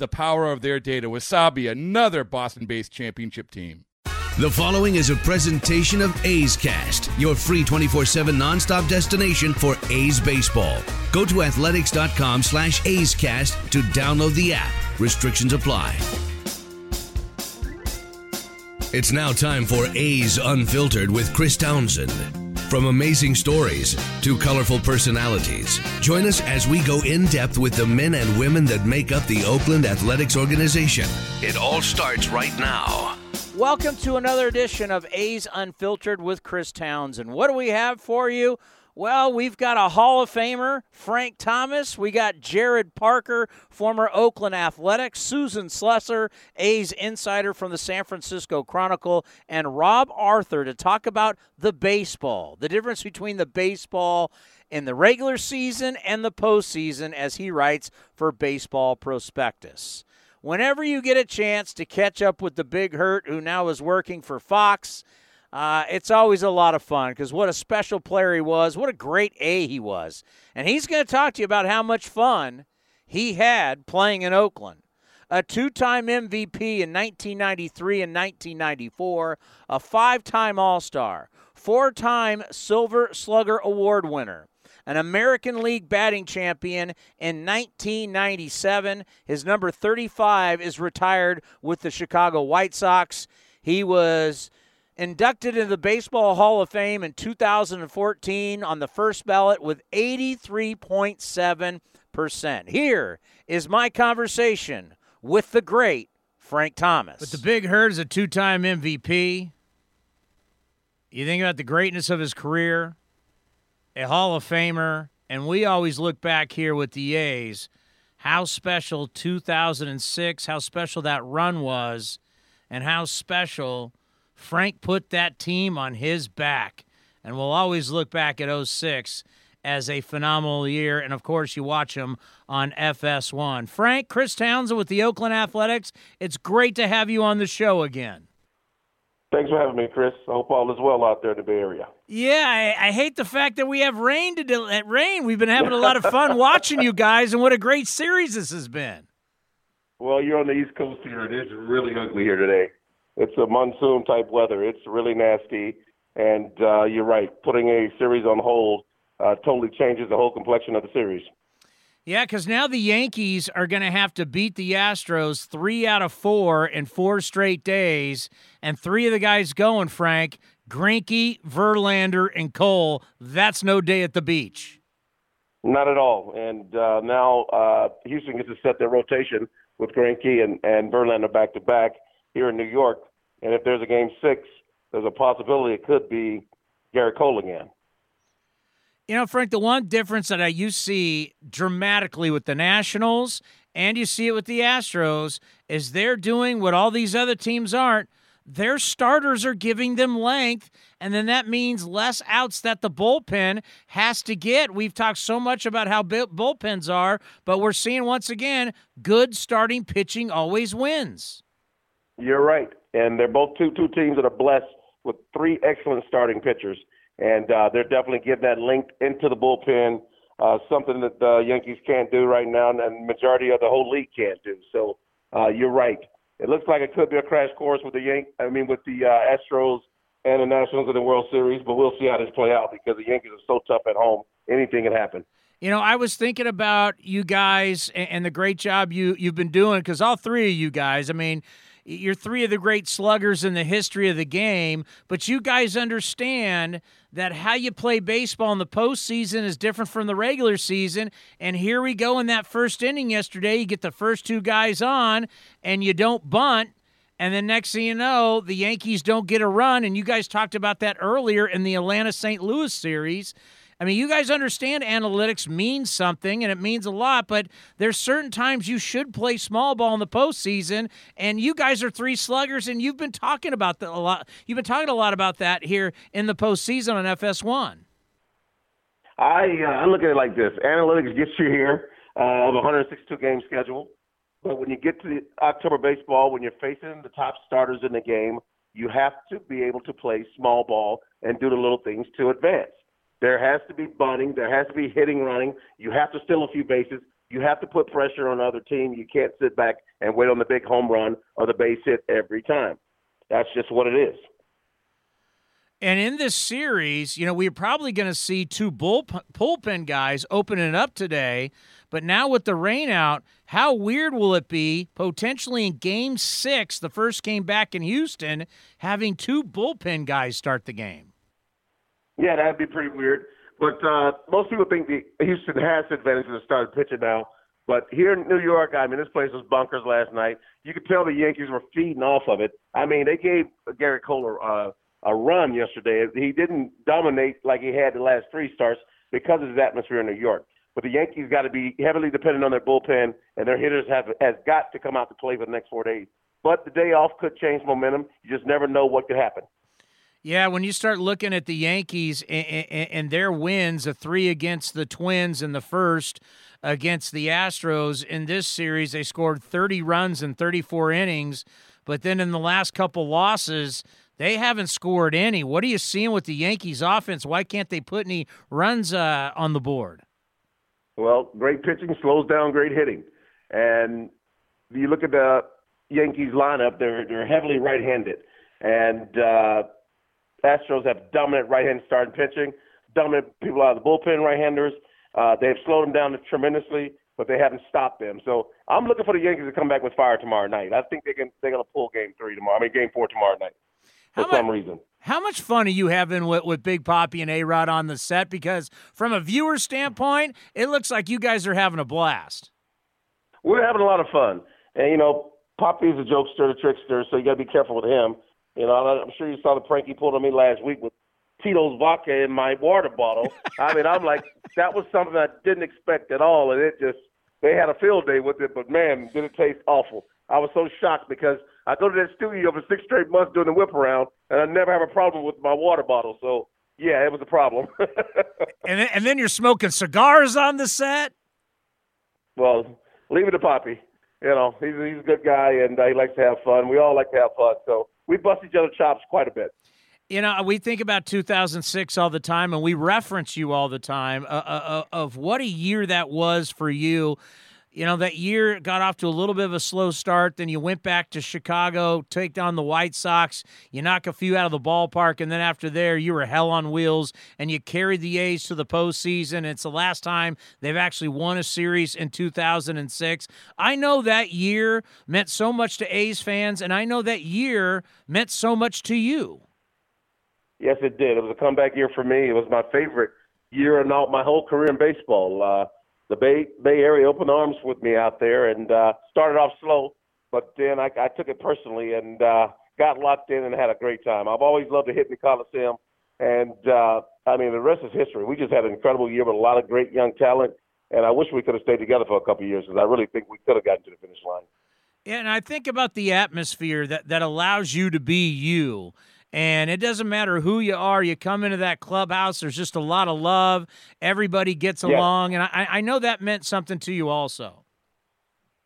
the power of their data. Wasabi, another Boston based championship team. The following is a presentation of A's Cast, your free 24-7 nonstop destination for A's baseball. Go to athletics.com slash A's Cast to download the app. Restrictions apply. It's now time for A's Unfiltered with Chris Townsend. From amazing stories to colorful personalities, join us as we go in depth with the men and women that make up the Oakland Athletics organization. It all starts right now. Welcome to another edition of A's Unfiltered with Chris Townsend. What do we have for you? Well, we've got a Hall of Famer, Frank Thomas. We got Jarrod Parker, former Oakland Athletics, Susan Slusser, A's insider from the San Francisco Chronicle, and Rob Arthur to talk about the baseball, the difference between the baseball in the regular season and the postseason, as he writes for Baseball Prospectus. Whenever you get a chance to catch up with the big hurt who now is working for Fox, uh, it's always a lot of fun because what a special player he was. What a great A he was. And he's going to talk to you about how much fun he had playing in Oakland. A two time MVP in 1993 and 1994, a five time All Star, four time Silver Slugger Award winner, an American League batting champion in 1997. His number 35 is retired with the Chicago White Sox. He was inducted into the Baseball Hall of Fame in 2014 on the first ballot with 83.7%. Here is my conversation with the great Frank Thomas. But the Big Hurt is a two time MVP. You think about the greatness of his career, a Hall of Famer, and we always look back here with the A's how special 2006, how special that run was, and how special Frank put that team on his back. And we'll always look back at 06 as a phenomenal year. And of course, you watch him on FS1. Frank, Chris Townsend with the Oakland Athletics, it's great to have you on the show again. Thanks for having me, Chris. I hope all is well out there in the Bay Area. Yeah, I, I hate the fact that we have rain to do, at eh, rain. We've been having a lot of fun watching you guys, and what a great series this has been. Well, you're on the East Coast here. It is really ugly here today. It's a monsoon type weather. It's really nasty, and uh, you're right. Putting a series on hold uh, totally changes the whole complexion of the series. Yeah, because now the Yankees are going to have to beat the Astros three out of four in four straight days, and three of the guys going, Frank, Greinke, Verlander, and Cole. That's no day at the beach. Not at all. And uh, now uh, Houston gets to set their rotation with Greinke and, and Verlander back to back here in New York. And if there's a game six, there's a possibility it could be Gerrit Cole again. You know, Frank, the one difference that you see dramatically with the Nationals and you see it with the Astros is they're doing what all these other teams aren't. Their starters are giving them length, and then that means less outs that the bullpen has to get. We've talked so much about how bullpens are, but we're seeing once again good starting pitching always wins. You're right, and they're both two two teams that are blessed with three excellent starting pitchers, and uh, they're definitely getting that link into the bullpen. Uh, something that the Yankees can't do right now, and the majority of the whole league can't do. So uh, you're right. It looks like it could be a crash course with the Yank. I mean, with the uh, Astros and the Nationals in the World Series, but we'll see how this play out because the Yankees are so tough at home. Anything can happen. You know, I was thinking about you guys and the great job you you've been doing because all three of you guys, I mean, you're three of the great sluggers in the history of the game, but you guys understand that how you play baseball in the postseason is different from the regular season. And here we go in that first inning yesterday. You get the first two guys on, and you don't bunt. And then next thing you know, the Yankees don't get a run. And you guys talked about that earlier in the Atlanta St. Louis series. I mean, you guys understand analytics means something and it means a lot, but there's certain times you should play small ball in the postseason. And you guys are three sluggers, and you've been talking about that a lot. You've been talking a lot about that here in the postseason on FS1. I uh, I look at it like this: analytics gets you here uh, of a 162 game schedule, but when you get to the October baseball, when you're facing the top starters in the game, you have to be able to play small ball and do the little things to advance. There has to be bunting. There has to be hitting, running. You have to steal a few bases. You have to put pressure on the other team. You can't sit back and wait on the big home run or the base hit every time. That's just what it is. And in this series, you know, we're probably going to see two bull, bullpen guys opening up today. But now with the rain out, how weird will it be potentially in game six, the first game back in Houston, having two bullpen guys start the game? Yeah, that'd be pretty weird. But uh, most people think the Houston has the advantage of the starting pitcher now. But here in New York, I mean, this place was bunkers last night. You could tell the Yankees were feeding off of it. I mean, they gave Gerrit Cole uh, a run yesterday. He didn't dominate like he had the last three starts because of his atmosphere in New York. But the Yankees got to be heavily dependent on their bullpen, and their hitters have has got to come out to play for the next four days. But the day off could change momentum. You just never know what could happen. Yeah, when you start looking at the Yankees and, their wins, a three against the Twins in the first, against the Astros in this series, they scored 30 runs in 34 innings. But then in the last couple losses, they haven't scored any. What are you seeing with the Yankees offense? Why can't they put any runs uh, on the board? Well, great pitching slows down great hitting. And you look at the Yankees lineup, they're, they're heavily right handed. And, uh, Astros have dominant right-hand starting pitching, dominant people out of the bullpen right-handers. Uh, they've slowed them down tremendously, but they haven't stopped them. So I'm looking for the Yankees to come back with fire tomorrow night. I think they can. They're going to pull Game Three tomorrow. I mean, Game Four tomorrow night for how some much, reason. How much fun are you having with, with Big Poppy and A Rod on the set? Because from a viewer standpoint, it looks like you guys are having a blast. We're having a lot of fun, and you know, Poppy's a jokester, a trickster, so you got to be careful with him. You know, I'm sure you saw the prank he pulled on me last week with Tito's vodka in my water bottle. I mean, I'm like, that was something I didn't expect at all, and it just they had a field day with it. But man, did it taste awful! I was so shocked because I go to that studio for six straight months doing the whip around, and I never have a problem with my water bottle. So yeah, it was a problem. and then, and then you're smoking cigars on the set. Well, leave it to Poppy. You know, he's he's a good guy, and uh, he likes to have fun. We all like to have fun, so we bust each other chops quite a bit. You know, we think about 2006 all the time, and we reference you all the time uh, uh, uh, of what a year that was for you. You know, that year got off to a little bit of a slow start. Then you went back to Chicago, take down the White Sox. You knock a few out of the ballpark. And then after there, you were hell on wheels and you carried the A's to the postseason. It's the last time they've actually won a series in 2006. I know that year meant so much to A's fans, and I know that year meant so much to you. Yes, it did. It was a comeback year for me. It was my favorite year in all my whole career in baseball. Uh, the Bay Bay Area opened arms with me out there and uh, started off slow, but then I, I took it personally and uh, got locked in and had a great time. I've always loved to hit the Coliseum, and uh, I mean the rest is history. We just had an incredible year with a lot of great young talent, and I wish we could have stayed together for a couple of years because I really think we could have gotten to the finish line. And I think about the atmosphere that that allows you to be you. And it doesn't matter who you are, you come into that clubhouse, there's just a lot of love. Everybody gets yeah. along. And I, I know that meant something to you also.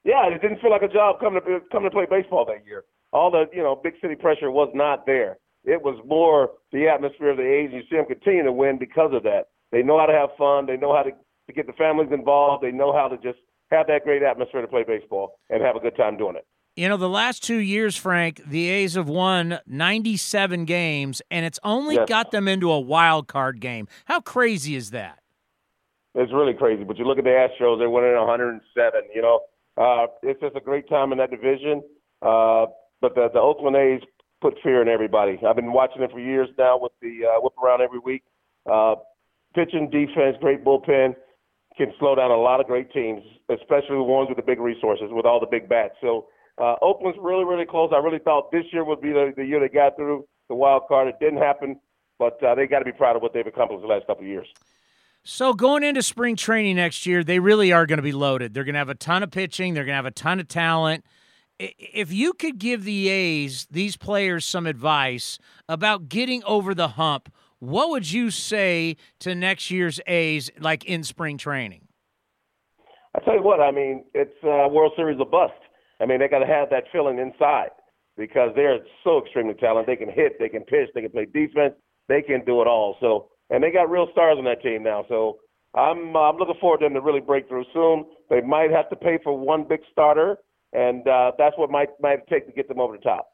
Yeah, it didn't feel like a job coming to coming to play baseball that year. All the you know big city pressure was not there. It was more the atmosphere of the A's. You see them continue to win because of that. They know how to have fun. They know how to, to get the families involved. They know how to just have that great atmosphere to play baseball and have a good time doing it. You know, the last two years, Frank, the A's have won 97 games, and it's only yes. got them into a wild card game. How crazy is that? it's really crazy. But you look at the Astros; they're winning 107. You know, uh, it's just a great time in that division. Uh, but the the Oakland A's put fear in everybody. I've been watching it for years now with the uh, whip around every week. Uh, pitching, defense, great bullpen can slow down a lot of great teams, especially the ones with the big resources, with all the big bats. So uh, Oakland's really, really close. I really thought this year would be the, the year they got through the wild card. It didn't happen, but uh, they got to be proud of what they've accomplished the last couple of years. So going into spring training next year, they really are going to be loaded. They're going to have a ton of pitching. They're going to have a ton of talent. If you could give the A's these players some advice about getting over the hump, what would you say to next year's A's, like in spring training? I tell you what, I mean, it's a World Series of bust. I mean, they got to have that feeling inside because they're so extremely talented. They can hit, they can pitch, they can play defense, they can do it all. So and they got real stars on that team now. So I'm uh, I'm looking forward to them to really break through soon. They might have to pay for one big starter, and uh, that's what might might take to get them over the top.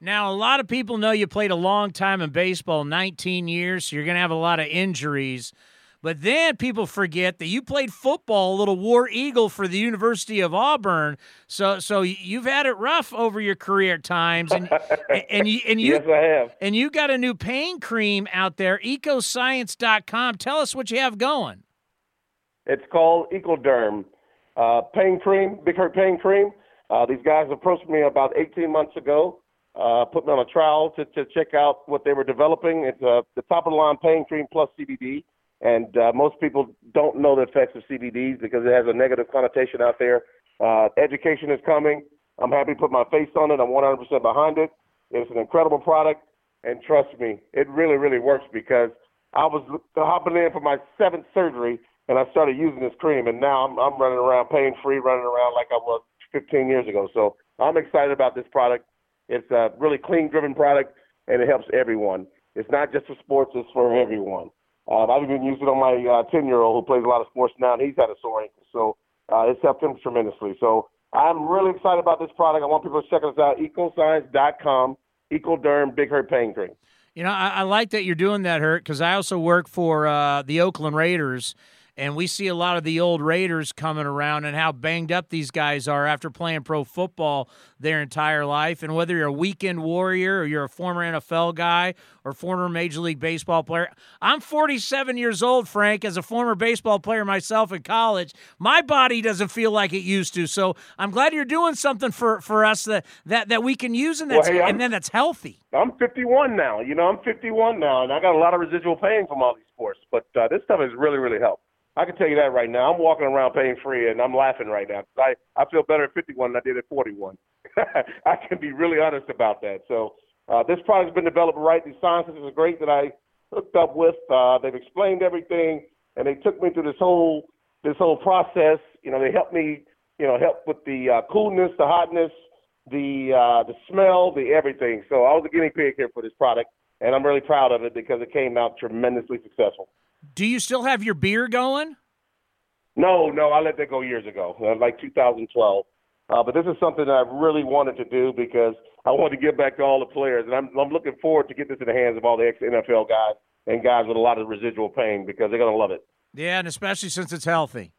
Now, a lot of people know you played a long time in baseball, 19 years, so you're going to have a lot of injuries. But then people forget that you played football, a little War Eagle for the University of Auburn. So so you've had it rough over your career times, and and you and you yes, I have. And you got a new pain cream out there, Ecoscience.com. Tell us what you have going. It's called Ecoderm uh, pain cream, Big Hurt pain cream. Uh, these guys approached me about 18 months ago, uh, put me on a trial to, to check out what they were developing. It's uh, the top of the line pain cream plus CBD. And uh, most people don't know the effects of CBDs because it has a negative connotation out there. Uh, education is coming. I'm happy to put my face on it. I'm 100% behind it. It's an incredible product, and trust me, it really, really works because I was hopping in for my seventh surgery, and I started using this cream, and now I'm, I'm running around pain free, running around like I was 15 years ago. So I'm excited about this product. It's a really clean driven product, and it helps everyone. It's not just for sports; it's for everyone. Um, I've even used it on my uh, 10 year old who plays a lot of sports now, and he's had a sore ankle. So uh, it's helped him tremendously. So I'm really excited about this product. I want people to check us out, ecoscience.com, Ecoderm Big Hurt Pain Cream. You know, I, I like that you're doing that, Hurt, because I also work for uh, the Oakland Raiders and we see a lot of the old Raiders coming around and how banged up these guys are after playing pro football their entire life. And whether you're a weekend warrior or you're a former NFL guy or former Major League Baseball player, I'm 47 years old, Frank, as a former baseball player myself in college. My body doesn't feel like it used to. So I'm glad you're doing something for, for us that, that, that we can use and, that's, well, hey, and then that's healthy. I'm 51 now. You know, I'm 51 now, and I got a lot of residual pain from all these sports. But uh, this stuff has really, really helped. I can tell you that right now. I'm walking around pain free, and I'm laughing right now. I I feel better at 51 than I did at 41. I can be really honest about that. So uh, this product's been developed right. The scientists are great that I hooked up with. Uh, they've explained everything, and they took me through this whole this whole process. You know, they helped me. You know, help with the uh, coolness, the hotness, the uh, the smell, the everything. So I was a guinea pig here for this product, and I'm really proud of it because it came out tremendously successful. Do you still have your beer going? No, no, I let that go years ago, uh, like 2012. Uh, but this is something that I really wanted to do because I wanted to give back to all the players, and I'm, I'm looking forward to get this in the hands of all the ex NFL guys and guys with a lot of residual pain because they're going to love it. Yeah, and especially since it's healthy.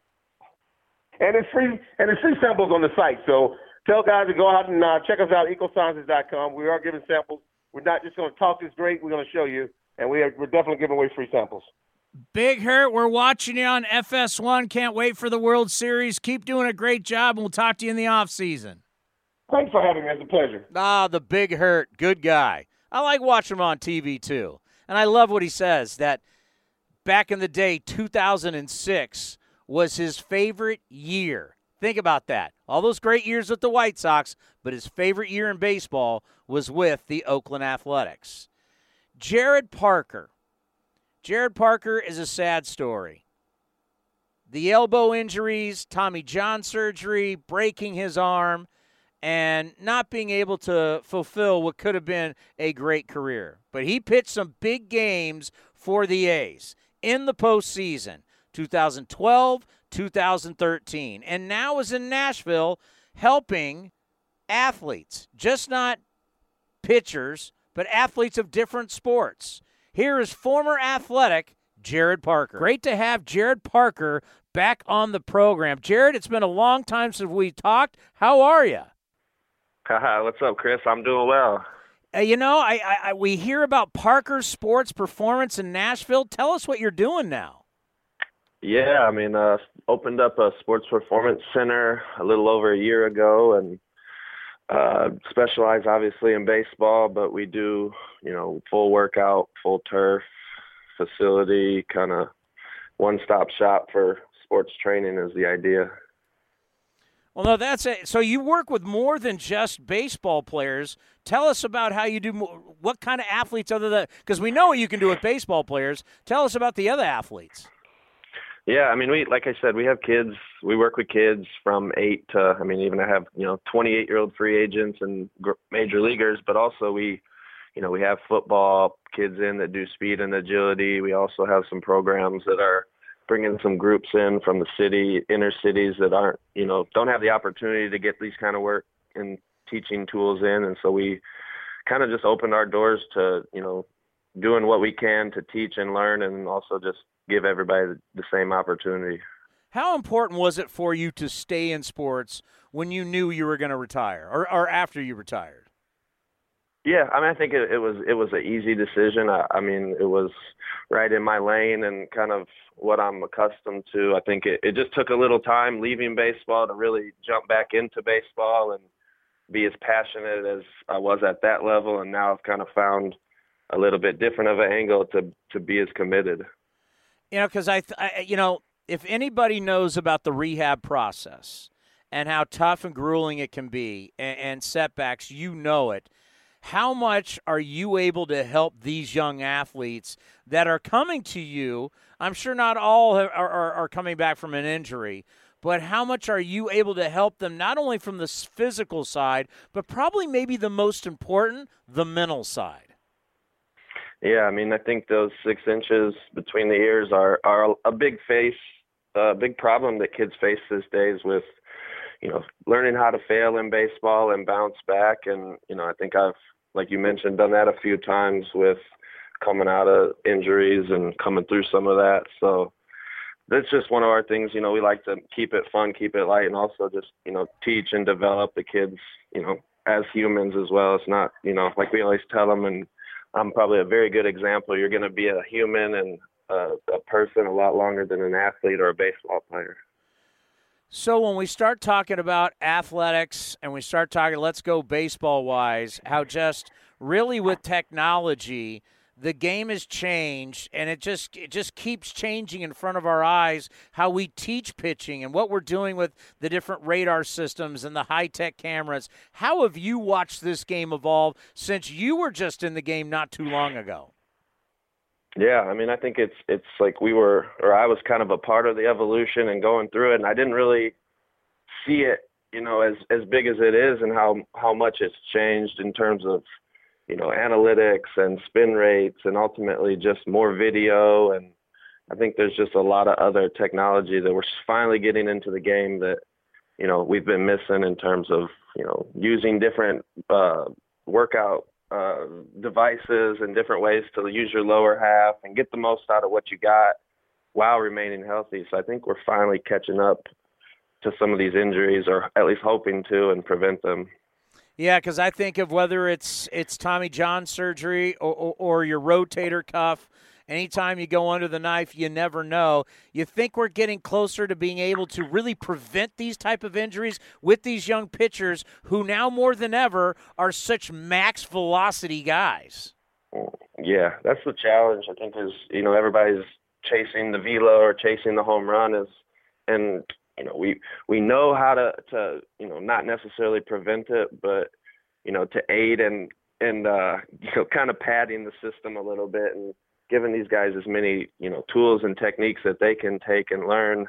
And it's free, and it's free samples on the site. So tell guys to go out and uh, check us out, ecosciences.com. We are giving samples. We're not just going to talk this great. We're going to show you, and we are, we're definitely giving away free samples. Big Hurt, we're watching you on FS1. Can't wait for the World Series. Keep doing a great job, and we'll talk to you in the off season. Thanks for having me. It's a pleasure. Ah, the Big Hurt, good guy. I like watching him on TV too, and I love what he says. That back in the day, 2006 was his favorite year. Think about that. All those great years with the White Sox, but his favorite year in baseball was with the Oakland Athletics. Jarrod Parker Jarrod Parker is a sad story. The elbow injuries, Tommy John surgery, breaking his arm, and not being able to fulfill what could have been a great career. But he pitched some big games for the A's in the postseason 2012, 2013, and now is in Nashville helping athletes, just not pitchers, but athletes of different sports. Here is former athletic Jarrod Parker. Great to have Jarrod Parker back on the program. Jarrod, it's been a long time since we talked. How are you? Haha, what's up, Chris? I'm doing well. Uh, you know, I, I, I we hear about Parker Sports Performance in Nashville. Tell us what you're doing now. Yeah, I mean, uh, opened up a sports performance center a little over a year ago, and uh, specialize obviously in baseball, but we do, you know, full workout, full turf facility, kind of one-stop shop for sports training is the idea. Well, no, that's it. So you work with more than just baseball players. Tell us about how you do. What kind of athletes other than because we know what you can do with baseball players. Tell us about the other athletes. Yeah, I mean, we like I said, we have kids. We work with kids from eight to. I mean, even I have you know 28 year old free agents and major leaguers, but also we, you know, we have football kids in that do speed and agility. We also have some programs that are bringing some groups in from the city, inner cities that aren't, you know, don't have the opportunity to get these kind of work and teaching tools in. And so we kind of just opened our doors to, you know, doing what we can to teach and learn and also just give everybody the same opportunity. How important was it for you to stay in sports when you knew you were going to retire or, or after you retired? Yeah, I mean, I think it, it was it was an easy decision. I, I mean, it was right in my lane and kind of what I'm accustomed to. I think it, it just took a little time leaving baseball to really jump back into baseball and be as passionate as I was at that level. And now I've kind of found a little bit different of an angle to to be as committed. You know, because I, I, you know, if anybody knows about the rehab process and how tough and grueling it can be, and, and setbacks, you know it how much are you able to help these young athletes that are coming to you? I'm sure not all are, are, are, coming back from an injury, but how much are you able to help them not only from the physical side, but probably maybe the most important, the mental side? Yeah, I mean, I think those six inches between the ears are are a big face, a big problem that kids face these days with, you know, learning how to fail in baseball and bounce back. And you know, I think I've like you mentioned, done that a few times with coming out of injuries and coming through some of that. So that's just one of our things. You know, we like to keep it fun, keep it light, and also just you know teach and develop the kids. You know, as humans as well. It's not you know like we always tell them, and I'm probably a very good example. You're going to be a human and a, a person a lot longer than an athlete or a baseball player. So when we start talking about athletics and we start talking, let's go baseball wise, how just really with technology, the game has changed and it just it just keeps changing in front of our eyes how we teach pitching and what we're doing with the different radar systems and the high-tech cameras. How have you watched this game evolve since you were just in the game not too long ago yeah, I mean, I think it's it's like we were, or I was kind of a part of the evolution and going through it, and I didn't really see it, you know, as as big as it is, and how how much it's changed in terms of, you know, analytics and spin rates, and ultimately just more video, and I think there's just a lot of other technology that we're finally getting into the game that, you know, we've been missing in terms of, you know, using different uh, workout uh, devices and different ways to use your lower half and get the most out of what you got while remaining healthy. So I think we're finally catching up to some of these injuries, or at least hoping to, and prevent them. Yeah, because I think of whether it's it's Tommy John surgery or, or, or your rotator cuff Anytime you go under the knife, you never know. You think we're getting closer to being able to really prevent these type of injuries with these young pitchers who now more than ever are such max velocity guys. Yeah, that's the challenge. I think is you know everybody's chasing the velo or chasing the home run is, and you know we we know how to to you know not necessarily prevent it, but you know to aid and and uh, you know kind of padding the system a little bit and giving these guys as many you know tools and techniques that they can take and learn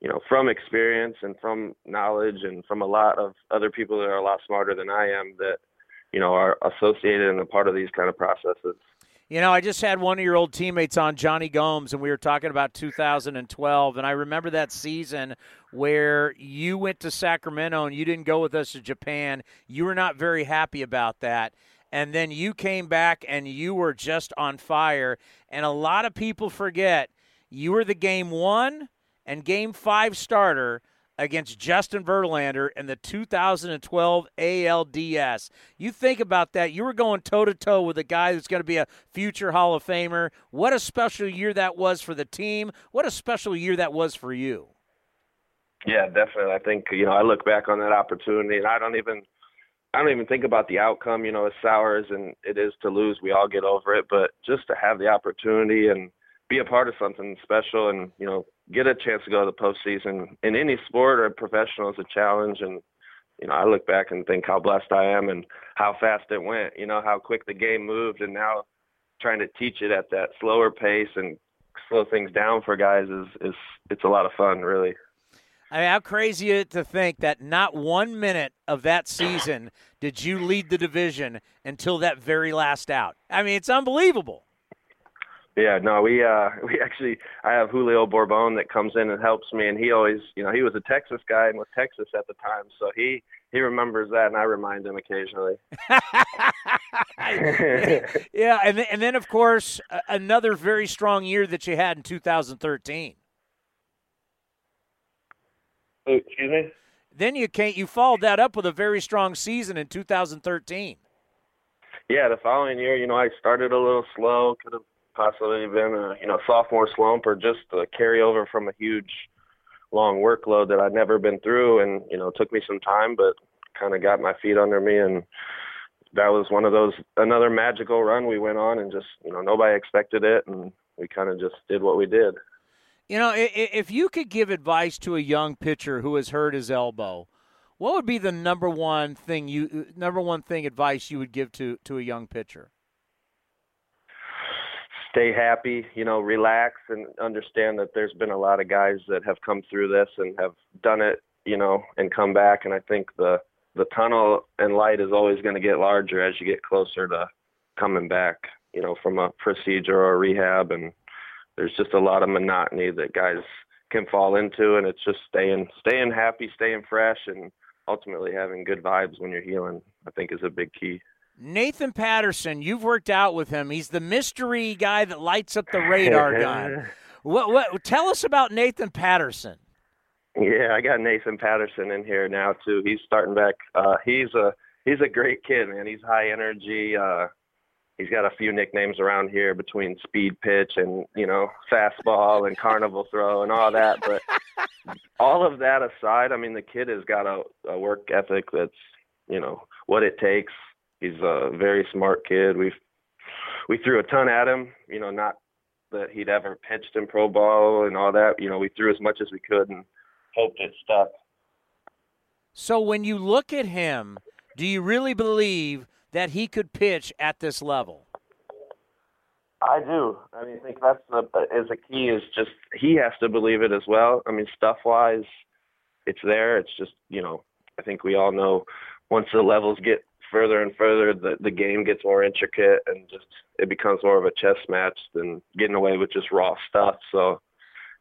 you know from experience and from knowledge and from a lot of other people that are a lot smarter than I am that you know are associated and a part of these kind of processes. You know, I just had one of your old teammates on, Jonny Gomes, and we were talking about 2012. And I remember that season where you went to Sacramento and you didn't go with us to Japan. You were not very happy about that. And then you came back and you were just on fire. And a lot of people forget you were the game one and game five starter against Justin Verlander in the 2012 ALDS. You think about that. You were going toe to toe with a guy that's going to be a future Hall of Famer. What a special year that was for the team. What a special year that was for you. Yeah, definitely. I think you know I look back on that opportunity, and I don't even I don't even think about the outcome. You know, as sour as and it is to lose, we all get over it. But just to have the opportunity and be a part of something special, and you know, get a chance to go to the postseason in any sport or professional is a challenge. And you know, I look back and think how blessed I am and how fast it went. You know, how quick the game moved, and now trying to teach it at that slower pace and slow things down for guys is is it's a lot of fun, really. I mean, how crazy is it to think that not one minute of that season did you lead the division until that very last out? I mean, it's unbelievable. Yeah, no, we uh we actually I have Julio Borbon that comes in and helps me and he always you know, he was a Texas guy and was Texas at the time, so he he remembers that and I remind him occasionally. yeah, and and then of course another very strong year that you had in 2013. Oh, excuse me? Then you can't you followed that up with a very strong season in 2013. Yeah, the following year, you know, I started a little slow, could have possibly been a you know sophomore slump or just a carryover from a huge long workload that I'd never been through, and you know took me some time, but kind of got my feet under me, and that was one of those another magical run we went on, and just you know nobody expected it, and we kind of just did what we did. You know, if you could give advice to a young pitcher who has hurt his elbow, what would be the number one thing you number one thing advice you would give to to a young pitcher? stay happy, you know, relax and understand that there's been a lot of guys that have come through this and have done it, you know, and come back. And I think the the tunnel and light is always going to get larger as you get closer to coming back, you know, from a procedure or a rehab. And there's just a lot of monotony that guys can fall into, and it's just staying staying happy, staying fresh, and ultimately having good vibes when you're healing. I think is a big key. Nathan Patterson, you've worked out with him. He's the mystery guy that lights up the radar gun. What, what? Tell us about Nathan Patterson. Yeah, I got Nathan Patterson in here now too. He's starting back. Uh, he's a he's a great kid, man. He's high energy. Uh, he's got a few nicknames around here between speed pitch and you know fastball and carnival throw and all that. But all of that aside, I mean, the kid has got a, a work ethic that's you know what it takes he's a very smart kid. we've we threw a ton at him. You know, not that he'd ever pitched in pro ball and all that. You know, we threw as much as we could and hoped it stuck. So when you look at him, do you really believe that he could pitch at this level? I do. I mean, I think that's the is a key is just he has to believe it as well. I mean, stuff wise, it's there. It's just you know, I think we all know once the levels get further and further, the the game gets more intricate and just it becomes more of a chess match than getting away with just raw stuff. So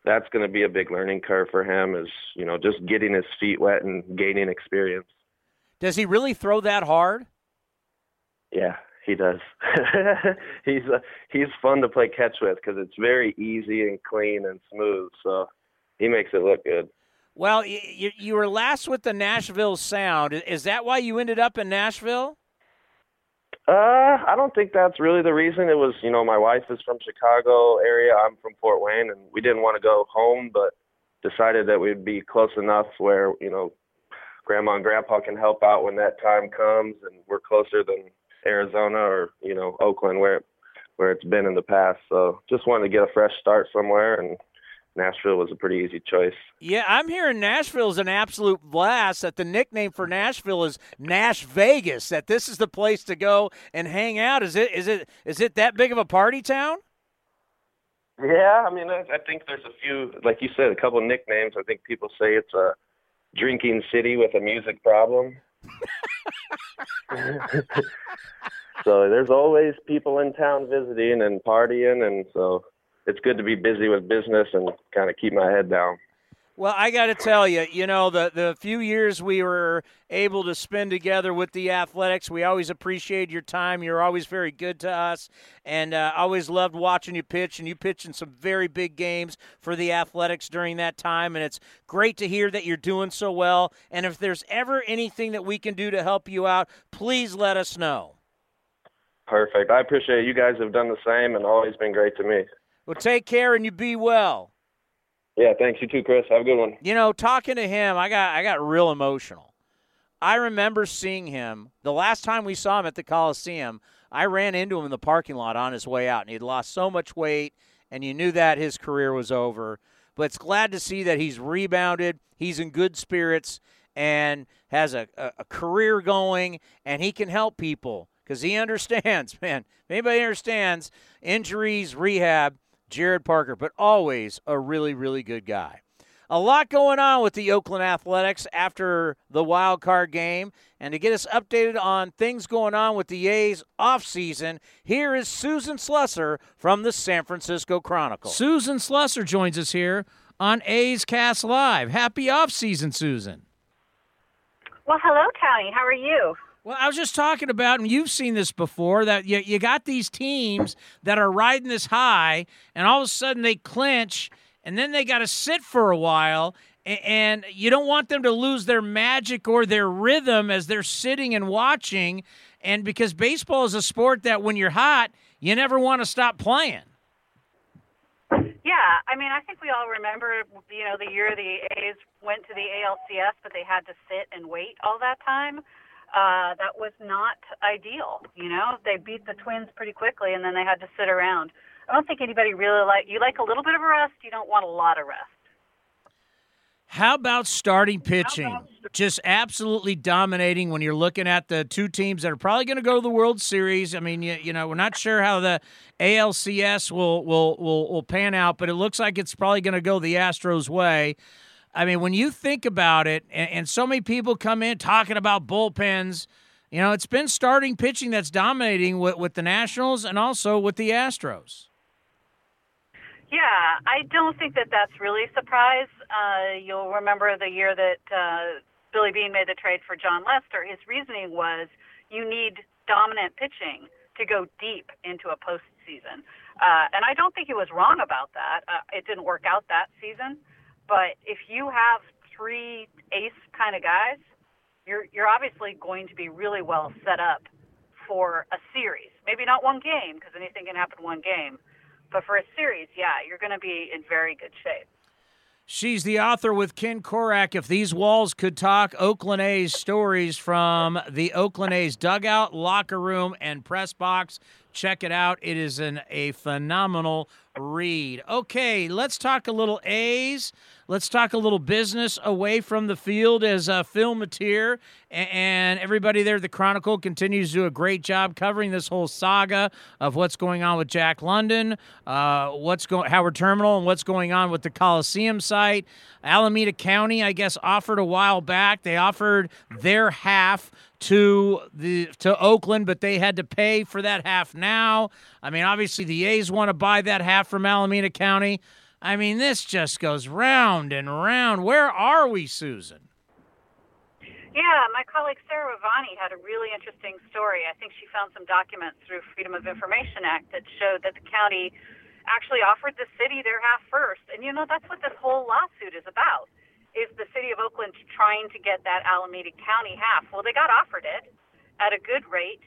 that's going to be a big learning curve for him. Is you know just getting his feet wet and gaining experience. Does he really throw that hard? Yeah, he does. he's uh, he's fun to play catch with because it's very easy and clean and smooth. So he makes it look good. Well, you, you were last with the Nashville Sound. Is that why you ended up in Nashville? Uh, I don't think that's really the reason. It was, you know, my wife is from Chicago area. I'm from Fort Wayne, and we didn't want to go home, but decided that we'd be close enough where, you know, grandma and grandpa can help out when that time comes, and we're closer than Arizona or, you know, Oakland where where it's been in the past. So just wanted to get a fresh start somewhere and Nashville was a pretty easy choice. Yeah, I'm hearing Nashville is an absolute blast. That the nickname for Nashville is Nash Vegas. That this is the place to go and hang out. Is it? Is it? Is it that big of a party town? Yeah, I mean, I, I think there's a few, like you said, a couple of nicknames. I think people say it's a drinking city with a music problem. So there's always people in town visiting and partying, and so it's good to be busy with business and kind of keep my head down. Well, I got to tell you, you know, the the few years we were able to spend together with the Athletics, we always appreciate your time. You're always very good to us, and uh, always loved watching you pitch. And you pitched in some very big games for the Athletics during that time, and it's great to hear that you're doing so well. And if there's ever anything that we can do to help you out, please let us know. Perfect. I appreciate it. You guys have done the same and always been great to me. Well, take care and you be well. Yeah, thanks. You too, Chris. Have a good one. You know, talking to him, I got I got real emotional. I remember seeing him the last time we saw him at the Coliseum. I ran into him in the parking lot on his way out, and he'd lost so much weight, and you knew that his career was over. But it's glad to see that he's rebounded. He's in good spirits and has a, a, a career going, and he can help people because he understands, man. If anybody understands injuries, rehab, Jarrod Parker, but always a really, really good guy. A lot going on with the Oakland Athletics after the wild card game. And to get us updated on things going on with the A's offseason, here is Susan Slusser from the San Francisco Chronicle. Susan Slusser joins us here on A's Cast Live. Happy offseason, Susan. Well, hello, Tony. How are you? Well, I was just talking about, and you've seen this before, that you, you got these teams that are riding this high, and all of a sudden they clinch, and then they got to sit for a while, and you don't want them to lose their magic or their rhythm as they're sitting and watching. And because baseball is a sport that when you're hot, you never want to stop playing. Yeah, I mean, I think we all remember, you know, the year the A's went to the ALCS, but they had to sit and wait all that time uh, that was not ideal. You know, they beat the Twins pretty quickly, and then they had to sit around. I don't think anybody really like you like a little bit of a rest. You don't want a lot of rest. How about starting pitching? Just absolutely dominating when you're looking at the two teams that are probably going to go to the World Series. I mean, you, you know, we're not sure how the ALCS will will will, will pan out, but it looks like it's probably going to go the Astros' way. I mean, when you think about it, and, and, so many people come in talking about bullpens, you know, it's been starting pitching that's dominating with, with the Nationals and also with the Astros. Yeah, I don't think that that's really a surprise. Uh, you'll remember the year that uh, Billy Beane made the trade for Jon Lester. His reasoning was you need dominant pitching to go deep into a postseason. Uh, and I don't think he was wrong about that. Uh, it didn't work out that season. But if you have three ace kind of guys, you're you're obviously going to be really well set up for a series. Maybe not one game because anything can happen one game, but for a series, yeah, you're going to be in very good shape. She's the author with Ken Korach. If these walls could talk, Oakland A's stories from the Oakland A's dugout, locker room, and press box. Check it out. It is an, a phenomenal read. Okay, let's talk a little A's. Let's talk a little business away from the field as uh, Phil Matier and everybody there at the Chronicle continues to do a great job covering this whole saga of what's going on with Jack London, uh, what's going Howard Terminal, and what's going on with the Coliseum site. Alameda County, I guess, offered a while back. They offered their half to the to Oakland, but they had to pay for that half now. I mean, obviously the A's want to buy that half from Alameda County. I mean, this just goes round and round. Where are we, Susan? Yeah, my colleague Sarah Ravani had a really interesting story. I think she found some documents through Freedom of Information Act that showed that the county actually offered the city their half first. And you know, that's what this whole lawsuit is about. Is the city of Oakland trying to get that Alameda County half? Well, they got offered it at a good rate,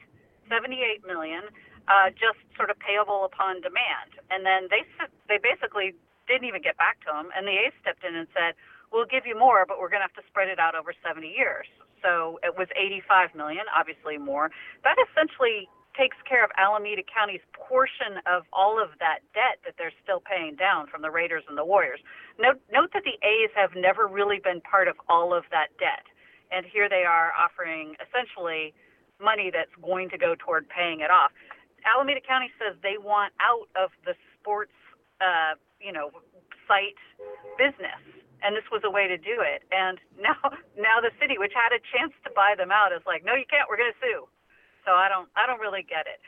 78 million, uh, just sort of payable upon demand. And then they they basically didn't even get back to them, and the A's stepped in and said, we'll give you more, but we're going to have to spread it out over 70 years. So it was 85 million, obviously more. That essentially takes care of Alameda County's portion of all of that debt that they're still paying down from the Raiders and the Warriors. Note, note that the A's have never really been part of all of that debt. And here they are offering essentially money that's going to go toward paying it off. Alameda County says they want out of the sports, uh, you know, site business and this was a way to do it. And now, now the city, which had a chance to buy them out, is like, no, you can't. We're going to sue. So I don't, I don't really get it.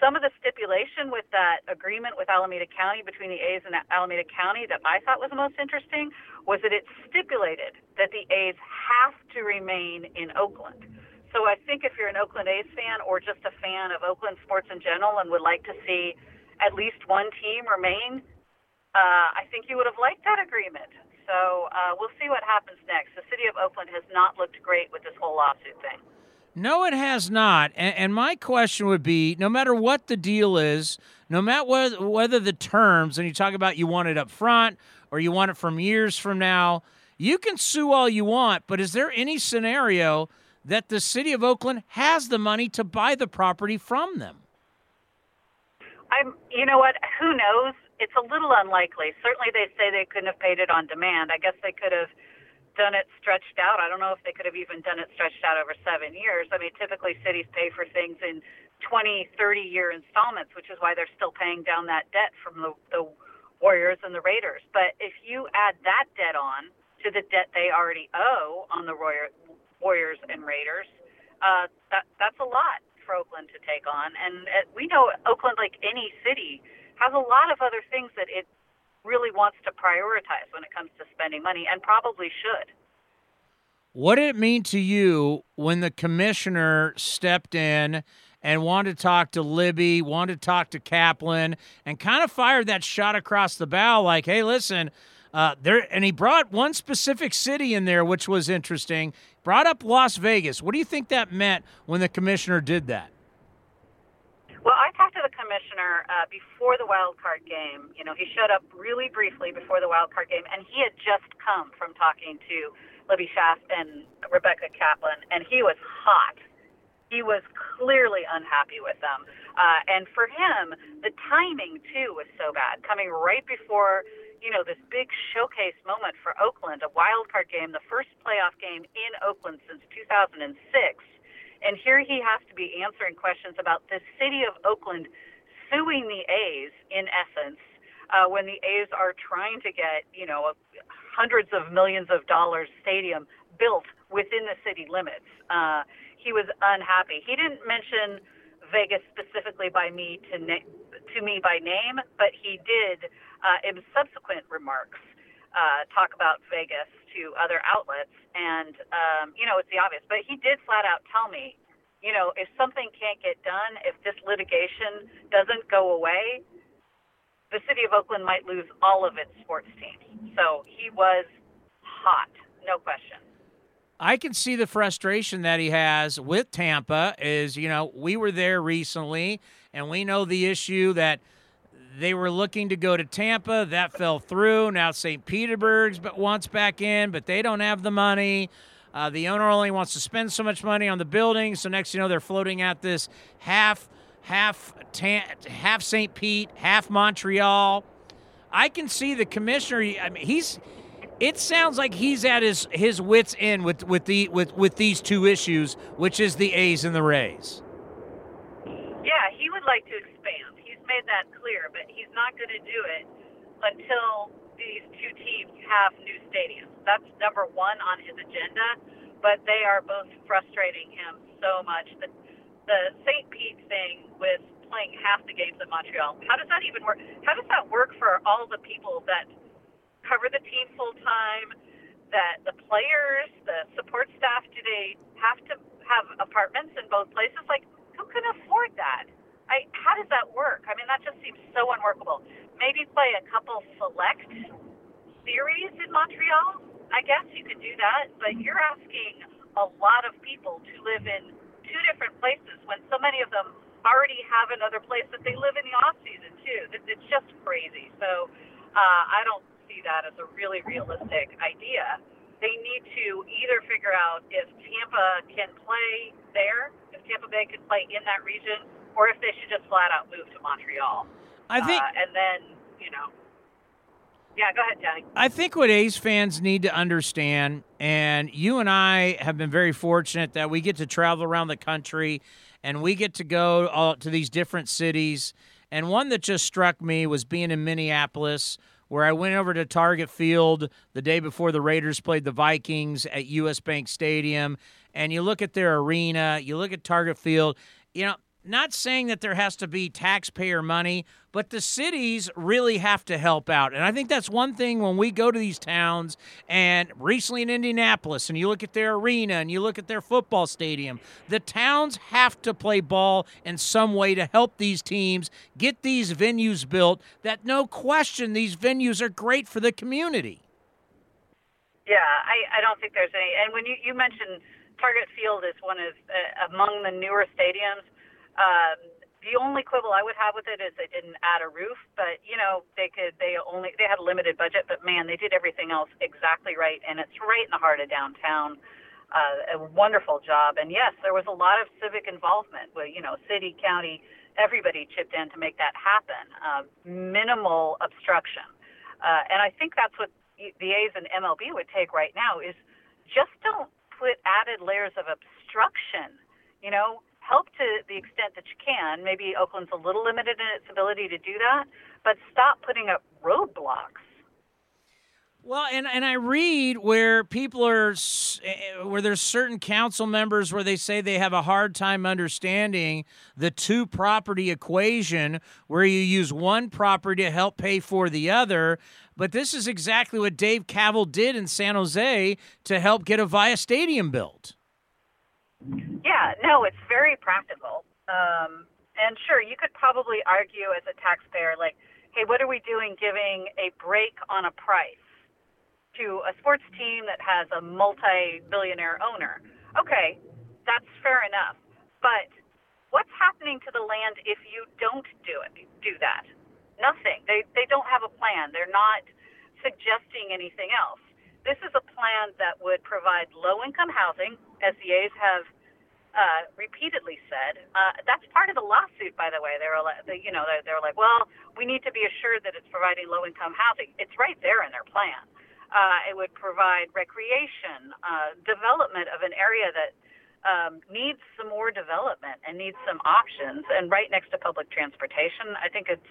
some of the stipulation with that agreement with Alameda County between the A's and Alameda County that I thought was the most interesting was that it stipulated that the A's have to remain in Oakland. So I think if you're an Oakland A's fan or just a fan of Oakland sports in general and would like to see at least one team remain, uh, I think you would have liked that agreement. So uh, we'll see what happens next. The city of Oakland has not looked great with this whole lawsuit thing. No, it has not. And, and, my question would be no matter what the deal is, no matter whether, whether the terms, and you talk about you want it up front or you want it from years from now, you can sue all you want, but is there any scenario that the city of Oakland has the money to buy the property from them? I'm, you know what? Who knows? It's a little unlikely. Certainly, they say they couldn't have paid it on demand. I guess they could have done it stretched out. I don't know if they could have even done it stretched out over seven years. I mean, typically cities pay for things in 20, 30 year installments, which is why they're still paying down that debt from the, the Warriors and the Raiders. But if you add that debt on to the debt they already owe on the Warrior, Warriors and Raiders, uh, that that's a lot for Oakland to take on. And uh, we know Oakland, like any city, has a lot of other things that it really wants to prioritize when it comes to spending money and probably should. What did it mean to you when the commissioner stepped in and wanted to talk to Libby, wanted to talk to Kaplan, and kind of fired that shot across the bow like, hey, listen, uh, there, and he brought one specific city in there, which was interesting. Brought up Las Vegas. What do you think that meant when the commissioner did that? Well, I talked to the commissioner uh, before the wild card game. You know, he showed up really briefly before the wild card game, and he had just come from talking to Libby Schaaf and Rebecca Kaplan, and he was hot. He was clearly unhappy with them. Uh, and for him, the timing, too, was so bad, coming right before, you know, this big showcase moment for Oakland, a wild card game, the first playoff game in Oakland since 2006 and here he has to be answering questions about the city of Oakland suing the A's, in essence, uh, when the A's are trying to get, you know, hundreds of millions of dollars stadium built within the city limits. Uh, he was unhappy. He didn't mention Vegas specifically by me to na- to me by name, but he did uh, in subsequent remarks uh, talk about Vegas to other outlets, and um, you know it's the obvious. But he did flat out tell me, you know, if something can't get done, if this litigation doesn't go away, the city of Oakland might lose all of its sports teams. So he was hot, no question. I can see the frustration that he has with Tampa. Is you know we were there recently, and we know the issue that they were looking to go to Tampa. That fell through. Now St. Petersburg's but wants back in, but they don't have the money. Uh, the owner only wants to spend so much money on the building. So next, you know, they're floating at this half, half, half St. Pete, half Montreal. I can see the commissioner. I mean, he's. It sounds like he's at his his wits end with with the with with these two issues, which is the A's and the Rays. Yeah, he would like to expand made that clear, but he's not going to do it until these two teams have new stadiums. That's number one on his agenda, but they are both frustrating him so much. The, the St. Pete thing with playing half the games in Montreal, how does that even work? How does that work for all the people that cover the team full time? That the players, the support staff, do they have to have apartments in both places? Like, who can afford that? I, how does that work? I mean, that just seems so unworkable. Maybe play a couple select series in Montreal. I guess you could do that, but you're asking a lot of people to live in two different places when so many of them already have another place that they live in the off season too. It's just crazy. So uh, I don't see that as a really realistic idea. They need to either figure out if Tampa can play there, if Tampa Bay can play in that region, or if they should just flat out move to Montreal. I think, uh, and then you know, yeah, go ahead, Jonny. I think what A's fans need to understand, and you and I have been very fortunate that we get to travel around the country, and we get to go all, to these different cities. And one that just struck me was being in Minneapolis, where I went over to Target Field the day before the Raiders played the Vikings at US Bank Stadium. And you look at their arena, you look at Target Field, you know, not saying that there has to be taxpayer money, but the cities really have to help out. And I think that's one thing when we go to these towns and recently in Indianapolis and you look at their arena and you look at their football stadium, the towns have to play ball in some way to help these teams get these venues built that no question these venues are great for the community. Yeah, I, I don't think there's any. And when you, you mentioned Target Field is one of uh, among the newer stadiums, um, the only quibble I would have with it is they didn't add a roof, but you know they could. They only they had a limited budget, but man, they did everything else exactly right, and it's right in the heart of downtown. Uh, a wonderful job, and yes, there was a lot of civic involvement. With you know, city, county, everybody chipped in to make that happen. Uh, minimal obstruction, uh, and I think that's what the A's and MLB would take right now is just don't put added layers of obstruction. You know, help to the extent that you can. Maybe Oakland's a little limited in its ability to do that, but stop putting up roadblocks. Well, and, and I read where people are, eh, where there's certain council members where they say they have a hard time understanding the two property equation where you use one property to help pay for the other. But this is exactly what Dave Kaval did in San Jose to help get Avaya Stadium built. Yeah, no, it's very practical. Um, and sure, you could probably argue as a taxpayer, like, hey, what are we doing giving a break on a price to a sports team that has a multi billionaire owner? Okay, that's fair enough. But what's happening to the land if you don't do it? Do that? Nothing. They they don't have a plan. They're not suggesting anything else. This is a plan that would provide low income housing, as the A's have uh, repeatedly said. Uh, that's part of the lawsuit, by the way. They were, they, you know, they, they were like, well, we need to be assured that it's providing low income housing. It's right there in their plan. Uh, it would provide recreation, uh, development of an area that um, needs some more development and needs some options, and right next to public transportation. I think it's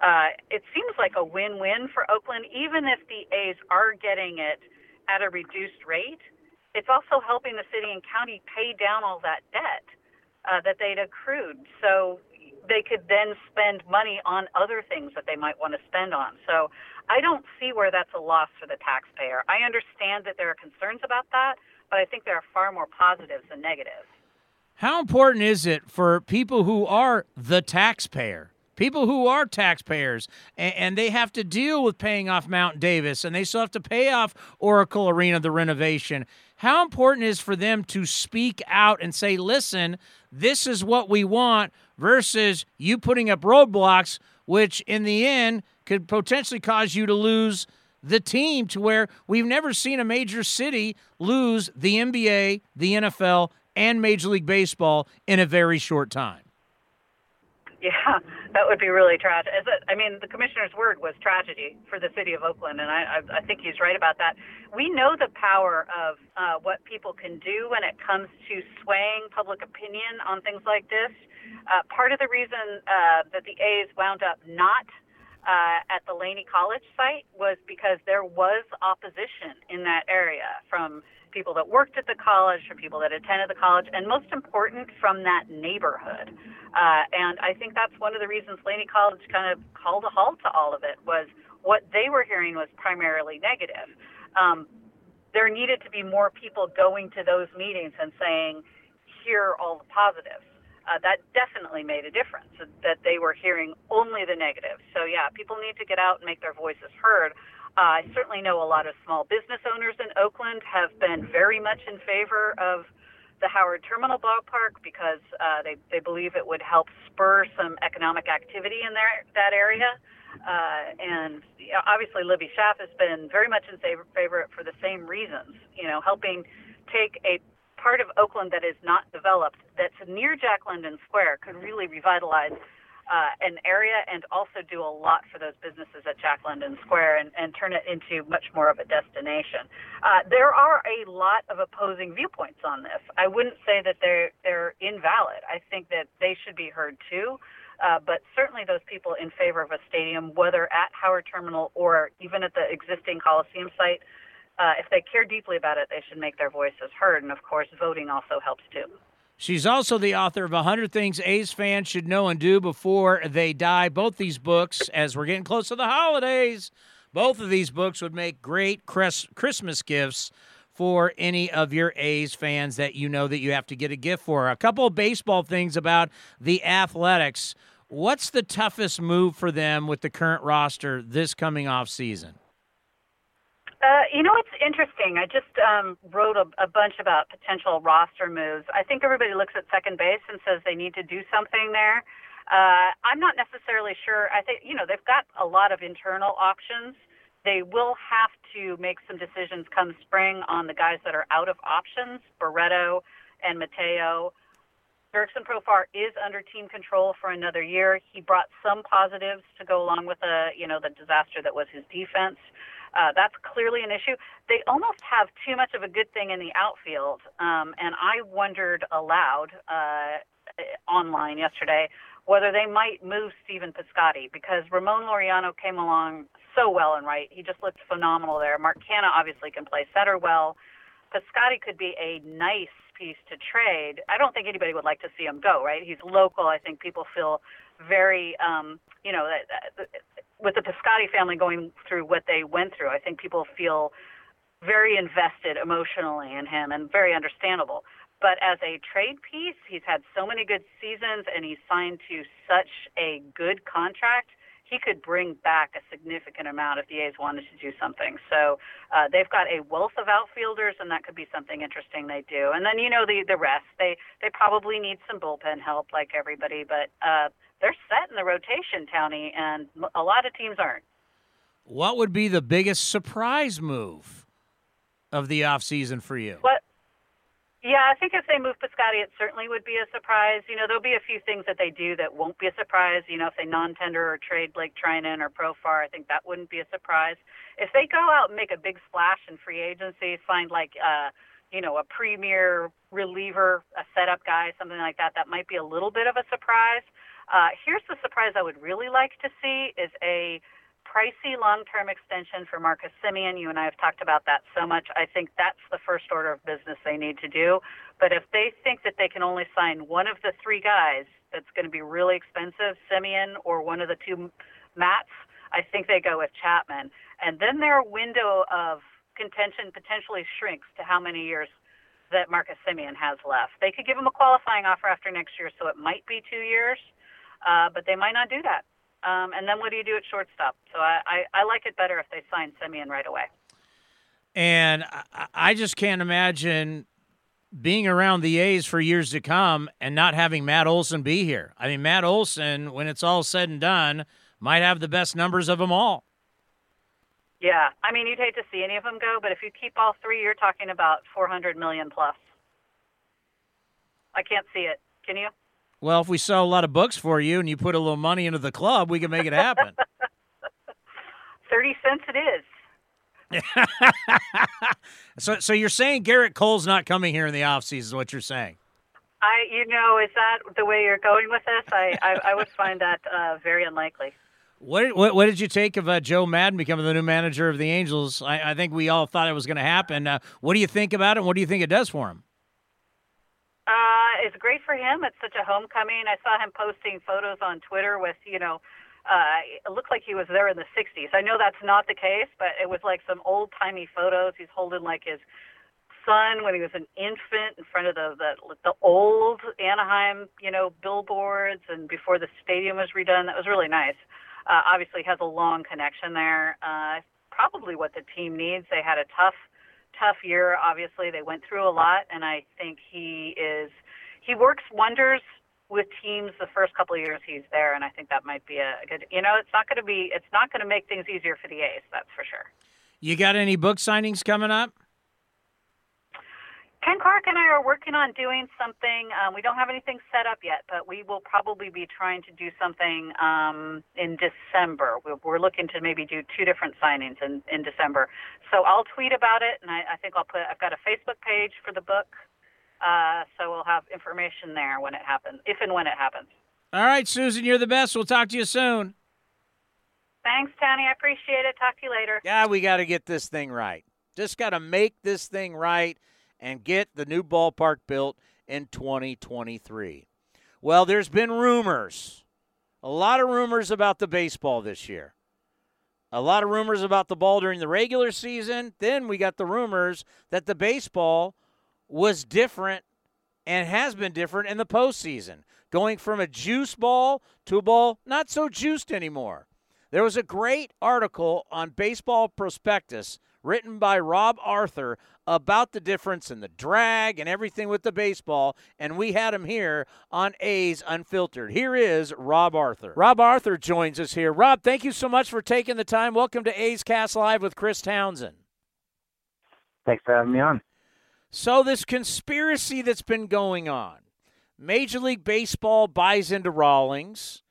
uh, it seems like a win-win for Oakland, even if the A's are getting it at a reduced rate. It's also helping the city and county pay down all that debt uh, that they'd accrued, so they could then spend money on other things that they might want to spend on. So I don't see where that's a loss for the taxpayer. I understand that there are concerns about that, but I think there are far more positives than negatives. How important is it for people who are the taxpayer people who are taxpayers and, and, they have to deal with paying off Mount Davis and they still have to pay off Oracle Arena, the renovation. How important is for them to speak out and say, listen, this is what we want versus you putting up roadblocks, which in the end could potentially cause you to lose the team to where we've never seen a major city lose the NBA, the NFL, and Major League Baseball in a very short time. Yeah, that would be really tragic. I mean, the commissioner's word was tragedy for the city of Oakland, and I, I, I think he's right about that. We know the power of uh, what people can do when it comes to swaying public opinion on things like this. Uh, part of the reason uh, that the A's wound up not uh, at the Laney College site was because there was opposition in that area from people that worked at the college, from people that attended the college, and most important, from that neighborhood. Uh, and I think that's one of the reasons Laney College kind of called a halt to all of it was what they were hearing was primarily negative. Um, there needed to be more people going to those meetings and saying, here all the positives. Uh, that definitely made a difference that they were hearing only the negatives. So yeah, people need to get out and make their voices heard. Uh, I certainly know a lot of small business owners in Oakland have been very much in favor of the Howard Terminal Ballpark because uh, they they believe it would help spur some economic activity in there that area. Uh, and you know, obviously, Libby Schaaf has been very much in favor, favor for the same reasons. You know, helping take a part of Oakland that is not developed, that's near Jack London Square, could really revitalize uh, an area and also do a lot for those businesses at Jack London Square and, and turn it into much more of a destination. Uh, there are a lot of opposing viewpoints on this. I wouldn't say that they're they're invalid. I think that they should be heard too. Uh, but certainly those people in favor of a stadium, whether at Howard Terminal or even at the existing Coliseum site, uh, if they care deeply about it, they should make their voices heard. And of course, voting also helps too. She's also the author of 100 Things A's fans should know and do before they die. Both these books, as we're getting close to the holidays, both of these books would make great Christmas gifts for any of your A's fans that you know that you have to get a gift for. A couple baseball things about the Athletics. What's the toughest move for them with the current roster this coming off season? Uh, you know, it's interesting. I just um, wrote a, a bunch about potential roster moves. I think everybody looks at second base and says they need to do something there. Uh, I'm not necessarily sure. I think, you know, they've got a lot of internal options. They will have to make some decisions come spring on the guys that are out of options, Barreto and Mateo. Jurickson Profar is under team control for another year. He brought some positives to go along with the, you know, the disaster that was his defense. Uh, that's clearly an issue. They almost have too much of a good thing in the outfield, um, and I wondered aloud uh, online yesterday whether they might move Stephen Piscotty because Ramon Laureano came along so well and right. He just looked phenomenal there. Mark Canha obviously can play center well. Piscotty could be a nice piece to trade. I don't think anybody would like to see him go, right? He's local. I think people feel very, um, you know, that, that, with the Piscotty family going through what they went through, I think people feel very invested emotionally in him and very understandable. But as a trade piece, he's had so many good seasons and he's signed to such a good contract. He could bring back a significant amount if the A's wanted to do something. So uh, they've got a wealth of outfielders, and that could be something interesting they do. And then you know the the rest. They they probably need some bullpen help, like everybody, but uh, they're set in the rotation, Townie, and a lot of teams aren't. What would be the biggest surprise move of the offseason for you? What yeah, I think if they move Piscotty, it certainly would be a surprise. You know, there'll be a few things that they do that won't be a surprise. You know, if they non-tender or trade Blake Treinen or Profar, I think that wouldn't be a surprise. If they go out and make a big splash in free agency, find like, uh, you know, a premier reliever, a setup guy, something like that, that might be a little bit of a surprise. Uh, here's the surprise I would really like to see is a pricey long-term extension for Marcus Semien. You and I have talked about that so much. I think that's the first order of business they need to do. But if they think that they can only sign one of the three guys that's going to be really expensive, Semien or one of the two Matts, I think they go with Chapman. And then their window of contention potentially shrinks to how many years that Marcus Semien has left. They could give him a qualifying offer after next year, so it might be two years, uh, but they might not do that. Um, and then what do you do at shortstop? So I, I, I like it better if they sign Semien right away. And I, I just can't imagine being around the A's for years to come and not having Matt Olson be here. I mean, Matt Olson, when it's all said and done, might have the best numbers of them all. Yeah, I mean, you'd hate to see any of them go, but if you keep all three, you're talking about 400 million plus. I can't see it. Can you? Well, if we sell a lot of books for you and you put a little money into the club, we can make it happen. 30 cents it is. so so you're saying Gerrit Cole's not coming here in the offseason is what you're saying? I you know, is that the way you're going with this? I I, I would find that uh, very unlikely. What, what, what did you take of uh, Joe Maddon becoming the new manager of the Angels? I, I think we all thought it was going to happen. Uh, what do you think about it? What do you think it does for him? Uh, it's great for him. It's such a homecoming. I saw him posting photos on Twitter with, you know, uh, it looked like he was there in the 60s. I know that's not the case, but it was like some old timey photos. He's holding like his son when he was an infant in front of the, the the old Anaheim, you know, billboards, and before the stadium was redone. That was really nice. Uh, obviously, has a long connection there. Uh, probably what the team needs. They had a tough tough year. Obviously, they went through a lot, and I think he is he works wonders with teams the first couple of years he's there, and I think that might be a good. You know, it's not going to be it's not going to make things easier for the A's. That's for sure. You got any book signings coming up? Ken Korach and I are working on doing something. Um, we don't have anything set up yet, but we will probably be trying to do something um, in December. We're, we're looking to maybe do two different signings in, in December. So I'll tweet about it, and I, I think I'll put. I've got a Facebook page for the book, uh, so we'll have information there when it happens, if and when it happens. All right, Susan, you're the best. We'll talk to you soon. Thanks, Tony. I appreciate it. Talk to you later. Yeah, we got to get this thing right. Just got to make this thing right and get the new ballpark built in 2023. Well, there's been rumors, a lot of rumors about the baseball this year. A lot of rumors about the ball during the regular season. Then we got the rumors that the baseball was different and has been different in the postseason, going from a juice ball to a ball not so juiced anymore. There was a great article on Baseball Prospectus written by Rob Arthur about the difference in the drag and everything with the baseball, and we had him here on A's Unfiltered. Here is Rob Arthur. Rob Arthur joins us here. Rob, thank you so much for taking the time. Welcome to A's Cast Live with Chris Townsend. Thanks for having me on. So, this conspiracy that's been going on Major League Baseball buys into Rawlings.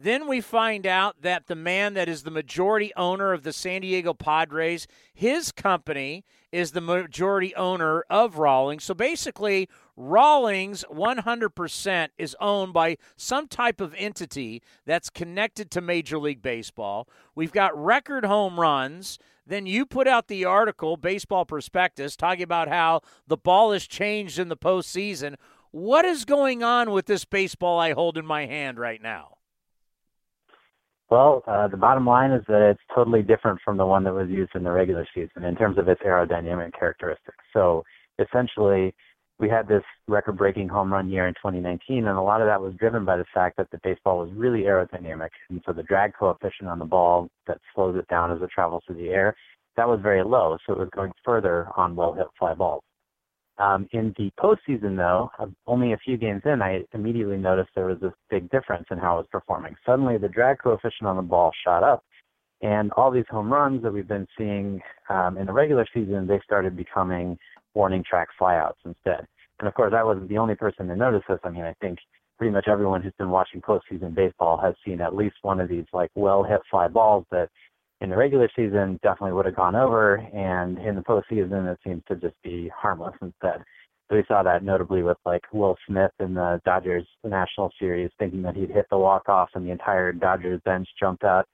Then we find out that the man that is the majority owner of the San Diego Padres, his company is the majority owner of Rawlings. So basically, Rawlings 100% is owned by some type of entity that's connected to Major League Baseball. We've got record home runs. Then you put out the article, Baseball Prospectus, talking about how the ball has changed in the postseason. What is going on with this baseball I hold in my hand right now? Well, uh, the bottom line is that it's totally different from the one that was used in the regular season in terms of its aerodynamic characteristics. So essentially, we had this record breaking home run year in 2019, and a lot of that was driven by the fact that the baseball was really aerodynamic. And so the drag coefficient on the ball that slows it down as it travels through the air, that was very low. So it was going further on well hit fly balls. Um, in the postseason, though, only a few games in, I immediately noticed there was this big difference in how it was performing. Suddenly, the drag coefficient on the ball shot up, and all these home runs that we've been seeing um, in the regular season, they started becoming warning track flyouts instead. And of course, I wasn't the only person to notice this. I mean, I think pretty much everyone who's been watching postseason baseball has seen at least one of these like well hit fly balls that in the regular season definitely would have gone over, and in the postseason it seems to just be harmless instead. So we saw that notably with like Will Smith in the Dodgers National Series, thinking that he'd hit the walk off, and the entire Dodgers bench jumped out,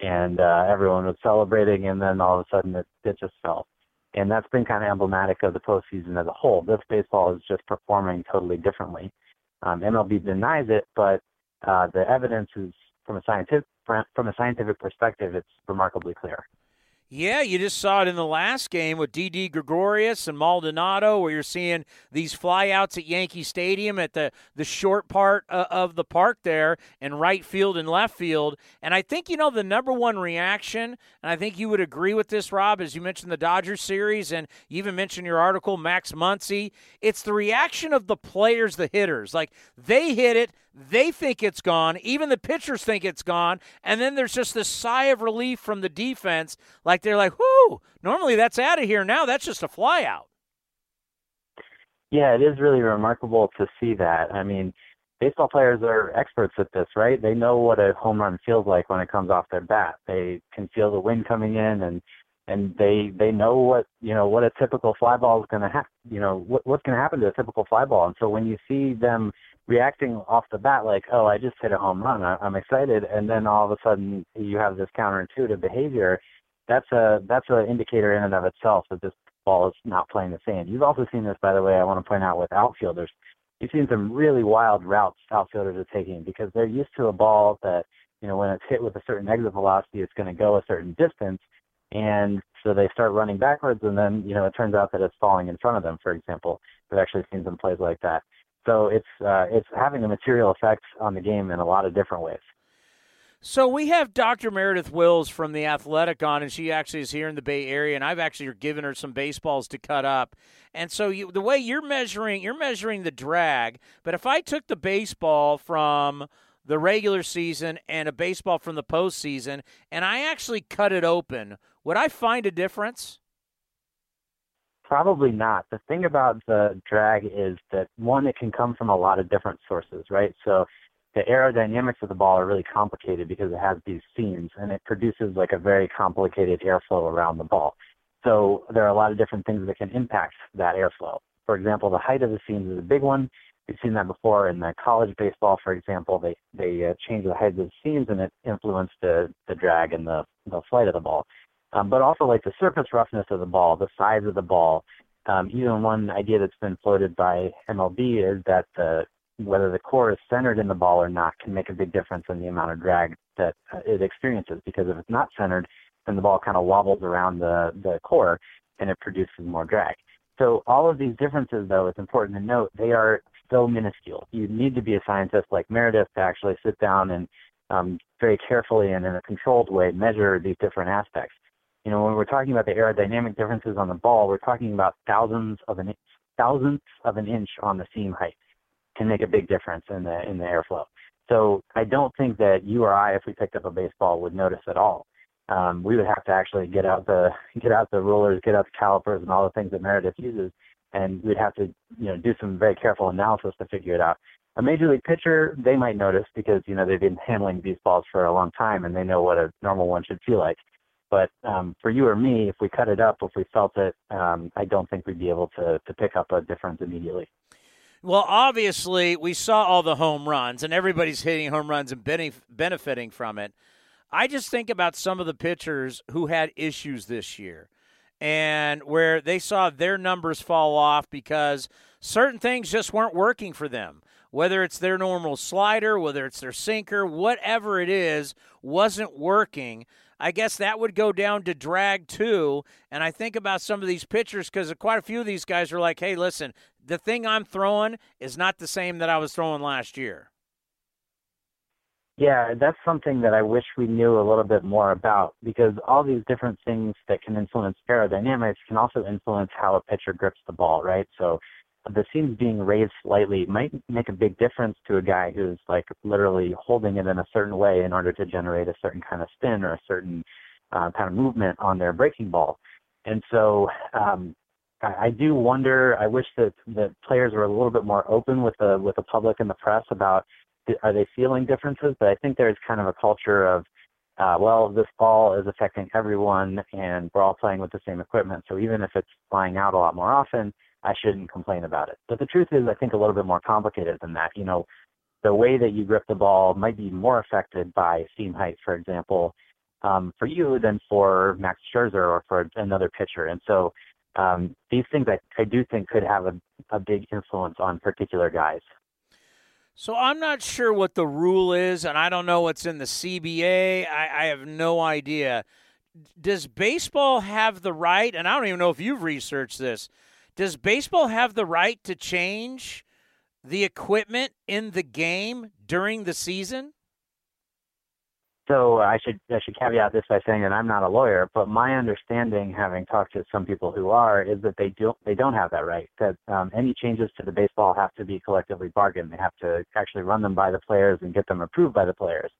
and uh, everyone was celebrating, and then all of a sudden it, it just fell. And that's been kind of emblematic of the postseason as a whole. This baseball is just performing totally differently. Um, MLB denies it, but uh, the evidence is from a scientific from a scientific perspective, it's remarkably clear. Yeah, you just saw it in the last game with Didi Gregorius and Maldonado, where you're seeing these flyouts at Yankee Stadium at the, the short part uh, of the park there, and right field and left field. And I think, you know, the number one reaction, and I think you would agree with this, Rob, as you mentioned the Dodgers series, and you even mentioned your article, Max Muncy, it's the reaction of the players, the hitters. Like, they hit it, they think it's gone. Even the pitchers think it's gone. And then there's just this sigh of relief from the defense. Like they're like, whoo, normally that's out of here. Now that's just a flyout. Yeah, it is really remarkable to see that. I mean, baseball players are experts at this, right? They know what a home run feels like when it comes off their bat. They can feel the wind coming in and and they they know what you know what a typical fly ball is going to have you know what what's going to happen to a typical fly ball and so when you see them reacting off the bat like, oh, I just hit a home run, I, I'm excited, and then all of a sudden you have this counterintuitive behavior. That's a that's an indicator in and of itself that this ball is not playing the same. You've also seen this, by the way. I want to point out with outfielders. You've seen some really wild routes outfielders are taking because they're used to a ball that you know when it's hit with a certain exit velocity, it's going to go a certain distance, and so they start running backwards, and then you know it turns out that it's falling in front of them. For example, we've actually seen some plays like that. So it's uh, it's having a material effect on the game in a lot of different ways. So we have Dr. Meredith Wills from the Athletic on, and she actually is here in the Bay Area, and I've actually given her some baseballs to cut up. And so you, the way you're measuring, you're measuring the drag. But if I took the baseball from the regular season and a baseball from the postseason, and I actually cut it open, would I find a difference? Probably not. The thing about the drag is that one, it can come from a lot of different sources, right? So the aerodynamics of the ball are really complicated because it has these seams and it produces like a very complicated airflow around the ball. So there are a lot of different things that can impact that airflow. For example, the height of the seams is a big one. We've seen that before in the college baseball, for example. They they uh, change the height of the seams and it influenced the the drag and the the flight of the ball um, but also like the surface roughness of the ball, the size of the ball, Um, even one idea that's been floated by MLB is that the whether the core is centered in the ball or not can make a big difference in the amount of drag that uh, it experiences. Because if it's not centered, then the ball kind of wobbles around the the core and it produces more drag. So all of these differences, though, it's important to note they are so minuscule. You need to be a scientist like Meredith to actually sit down and um, very carefully and in a controlled way measure these different aspects. You know, when we're talking about the aerodynamic differences on the ball, we're talking about thousands of an thousandths of an inch on the seam height can make a big difference in the in the airflow. So I don't think that you or I, if we picked up a baseball, would notice at all. Um, we would have to actually get out the get out the rulers, get out the calipers, and all the things that Meredith uses, and we'd have to you know do some very careful analysis to figure it out. A major league pitcher, they might notice because you know they've been handling these balls for a long time and they know what a normal one should feel like. But um, for you or me, if we cut it up, if we felt it, um, I don't think we'd be able to to pick up a difference immediately. Well, obviously, we saw all the home runs, and everybody's hitting home runs and benefiting from it. I just think about some of the pitchers who had issues this year and where they saw their numbers fall off because certain things just weren't working for them. Whether it's their normal slider, whether it's their sinker, whatever it is, wasn't working. I guess that would go down to drag too. And I think about some of these pitchers because quite a few of these guys are like, hey, listen, the thing I'm throwing is not the same that I was throwing last year. Yeah, that's something that I wish we knew a little bit more about because all these different things that can influence aerodynamics can also influence how a pitcher grips the ball, right? So the seams being raised slightly might make a big difference to a guy who's like literally holding it in a certain way in order to generate a certain kind of spin or a certain uh, kind of movement on their breaking ball. And so um, I, I do wonder. I wish that the players were a little bit more open with the with the public and the press about are they feeling differences? But I think there's kind of a culture of, uh, well, this ball is affecting everyone, and we're all playing with the same equipment. So even if it's flying out a lot more often, I shouldn't complain about it. But the truth is, I think a little bit more complicated than that. You know, the way that you grip the ball might be more affected by seam height, for example, um, for you than for Max Scherzer or for another pitcher. And so um, these things I, I do think could have a, a big influence on particular guys. So I'm not sure what the rule is, and I don't know what's in the CBA. I, I, have no idea. Does baseball have the right, and I don't even know if you've researched this, does baseball have the right to change the equipment in the game during the season? So I should I should caveat this by saying that I'm not a lawyer, but my understanding, having talked to some people who are, is that they don't they don't have that right. That um, any changes to the baseball have to be collectively bargained. They have to actually run them by the players and get them approved by the players.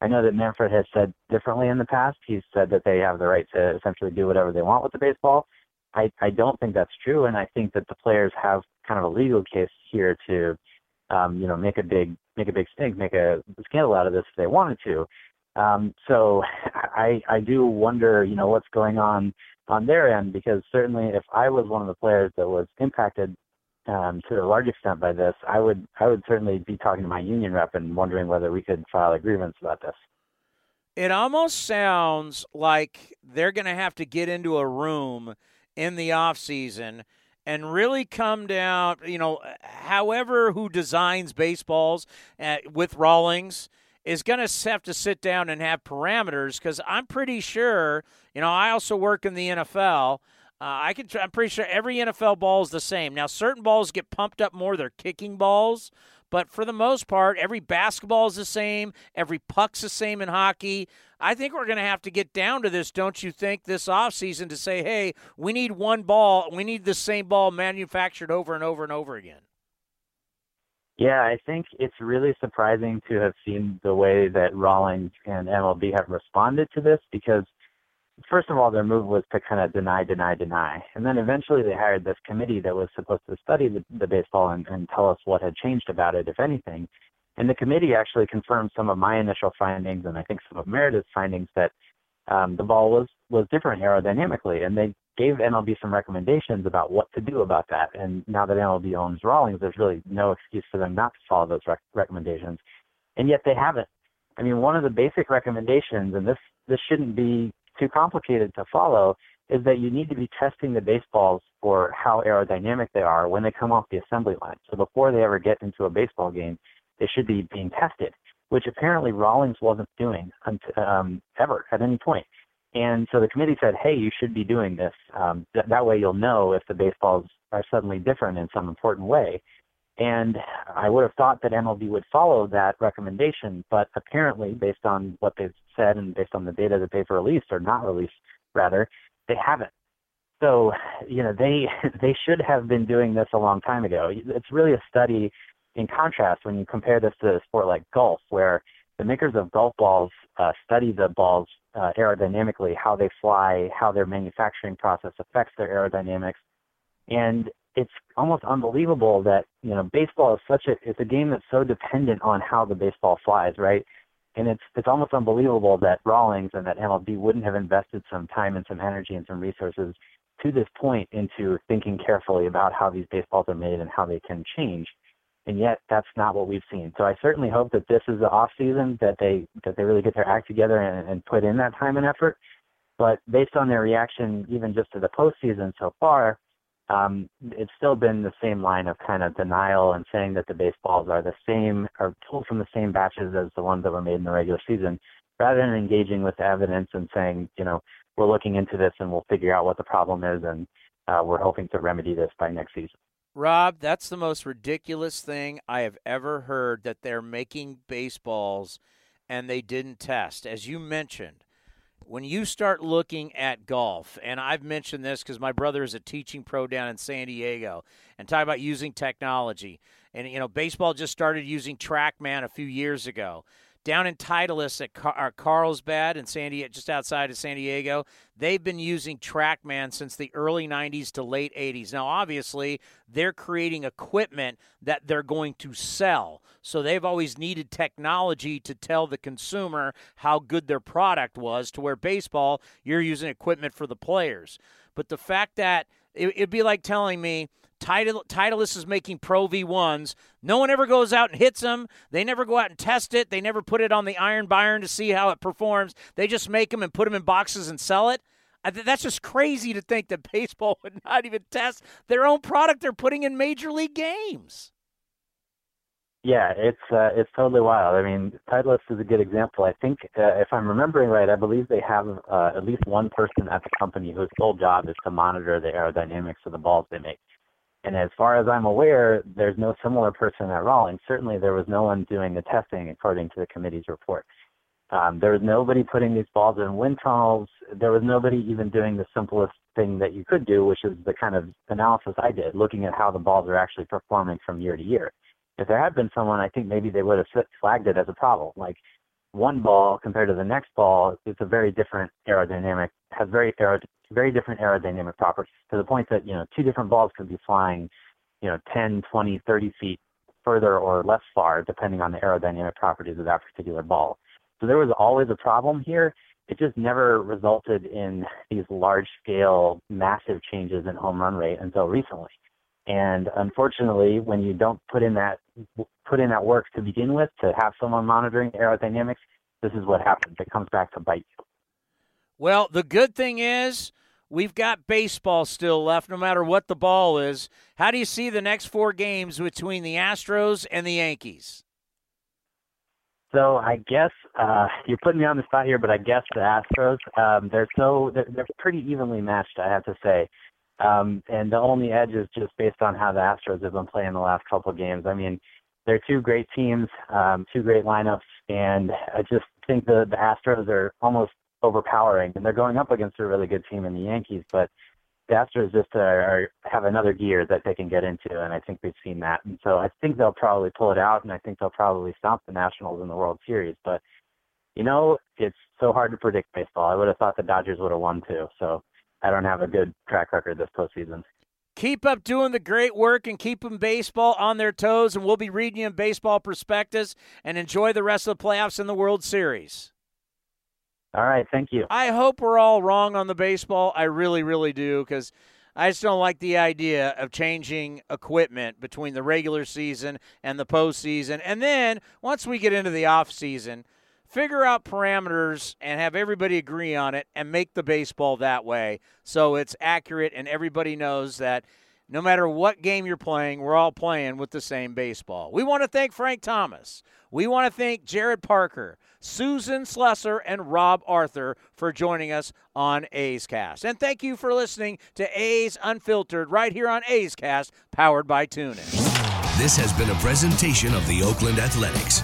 I know that Manfred has said differently in the past. He's said that they have the right to essentially do whatever they want with the baseball. I I don't think that's true, and I think that the players have kind of a legal case here to, um, you know, make a big make a big stink, make a scandal out of this if they wanted to. Um, so I I do wonder, you know, what's going on on their end because certainly if I was one of the players that was impacted um, to a large extent by this, I would I would certainly be talking to my union rep and wondering whether we could file a grievance about this. It almost sounds like they're going to have to get into a room in the off season and really come down, you know, however who designs baseballs uh, with Rawlings is going to have to sit down and have parameters because I'm pretty sure, you know, I also work in the NFL. Uh, I can. I'm pretty sure every NFL ball is the same. Now, certain balls get pumped up more; they're kicking balls. But for the most part, every basketball is the same. Every puck's the same in hockey. I think we're going to have to get down to this, don't you think, this offseason to say, hey, we need one ball. We need the same ball manufactured over and over and over again. Yeah, I think it's really surprising to have seen the way that Rawlings and MLB have responded to this because, first of all, their move was to kind of deny, deny, deny. And then eventually they hired this committee that was supposed to study the, the baseball and, and tell us what had changed about it, if anything. And the committee actually confirmed some of my initial findings and I think some of Meredith's findings that um, the ball was was different aerodynamically, and they gave MLB some recommendations about what to do about that. And now that MLB owns Rawlings, there's really no excuse for them not to follow those rec- recommendations, and yet they haven't. I mean, one of the basic recommendations, and this this shouldn't be too complicated to follow, is that you need to be testing the baseballs for how aerodynamic they are when they come off the assembly line. So before they ever get into a baseball game, they should be being tested, which apparently Rawlings wasn't doing um, ever at any point. And so the committee said, hey, you should be doing this. Um, th- that way you'll know if the baseballs are suddenly different in some important way. And I would have thought that MLB would follow that recommendation, but apparently, based on what they've said and based on the data that they've released or not released, rather, they haven't. So, you know, they they should have been doing this a long time ago. It's really a study in contrast when you compare this to a sport like golf, where the makers of golf balls uh, study the balls uh, aerodynamically, how they fly, how their manufacturing process affects their aerodynamics, and it's almost unbelievable that you know baseball is such a it's a game that's so dependent on how the baseball flies, right? And it's it's almost unbelievable that Rawlings and that MLB wouldn't have invested some time and some energy and some resources to this point into thinking carefully about how these baseballs are made and how they can change. And yet that's not what we've seen. So I certainly hope that this is the off season that they that they really get their act together and, and put in that time and effort. But based on their reaction even just to the postseason so far, um, it's still been the same line of kind of denial and saying that the baseballs are the same, are pulled from the same batches as the ones that were made in the regular season, rather than engaging with evidence and saying, you know, we're looking into this and we'll figure out what the problem is and uh, we're hoping to remedy this by next season. Rob, that's the most ridiculous thing I have ever heard that they're making baseballs and they didn't test. As you mentioned, when you start looking at golf, and I've mentioned this because my brother is a teaching pro down in San Diego, and talk about using technology. And you know, baseball just started using TrackMan a few years ago down in Titleist at Car- uh, Carlsbad in San Diego, just outside of San Diego, they've been using TrackMan since the early 90s to late 80s. Now, obviously, they're creating equipment that they're going to sell. So they've always needed technology to tell the consumer how good their product was, to where baseball, you're using equipment for the players. But the fact that it, it'd be like telling me, Title, Titleist is making Pro V1s. No one ever goes out and hits them. They never go out and test it. They never put it on the iron byron to see how it performs. They just make them and put them in boxes and sell it. That's just crazy to think that baseball would not even test their own product they're putting in major league games. Yeah, it's uh, it's totally wild. I mean, Titleist is a good example. I think, uh, if I'm remembering right, I believe they have uh, at least one person at the company whose sole job is to monitor the aerodynamics of the balls they make. And as far as I'm aware, there's no similar person at Rawlings. Certainly, there was no one doing the testing, according to the committee's report. Um, there was nobody putting these balls in wind tunnels. There was nobody even doing the simplest thing that you could do, which is the kind of analysis I did, looking at how the balls are actually performing from year to year. If there had been someone, I think maybe they would have flagged it as a problem. Like one ball compared to the next ball, it's a very different aerodynamic, has very aerod- very different aerodynamic properties to the point that, you know, two different balls could be flying, you know, 10, 20, 30 feet further or less far, depending on the aerodynamic properties of that particular ball. So there was always a problem here. It just never resulted in these large scale, massive changes in home run rate until recently. And unfortunately, when you don't put in that put in that work to begin with, to have someone monitoring aerodynamics, this is what happens. It comes back to bite you. Well, the good thing is we've got baseball still left, no matter what the ball is. How do you see the next four games between the Astros and the Yankees? So I guess uh, you're putting me on the spot here, but I guess the Astros um, they're so they're, they're pretty evenly matched, I have to say. Um, and the only edge is just based on how the Astros have been playing the last couple of games. I mean, they're two great teams, um, two great lineups, and I just think the the Astros are almost overpowering, and they're going up against a really good team in the Yankees. But the Astros just uh, are, have another gear that they can get into, and I think we've seen that. And so I think they'll probably pull it out, and I think they'll probably stomp the Nationals in the World Series. But you know, it's so hard to predict baseball. I would have thought the Dodgers would have won too. So I don't have a good track record this postseason. Keep up doing the great work and keep them baseball on their toes, and we'll be reading you in baseball prospectus and enjoy the rest of the playoffs in the World Series. All right, thank you. I hope we're all wrong on the baseball. I really, really do because I just don't like the idea of changing equipment between the regular season and the postseason. And then once we get into the off season, figure out parameters and have everybody agree on it and make the baseball that way so it's accurate and everybody knows that no matter what game you're playing, we're all playing with the same baseball. We want to thank Frank Thomas. We want to thank Jarrod Parker, Susan Slusser, and Rob Arthur for joining us on A's Cast. And thank you for listening to A's Unfiltered right here on A's Cast, powered by TuneIn. This has been a presentation of the Oakland Athletics.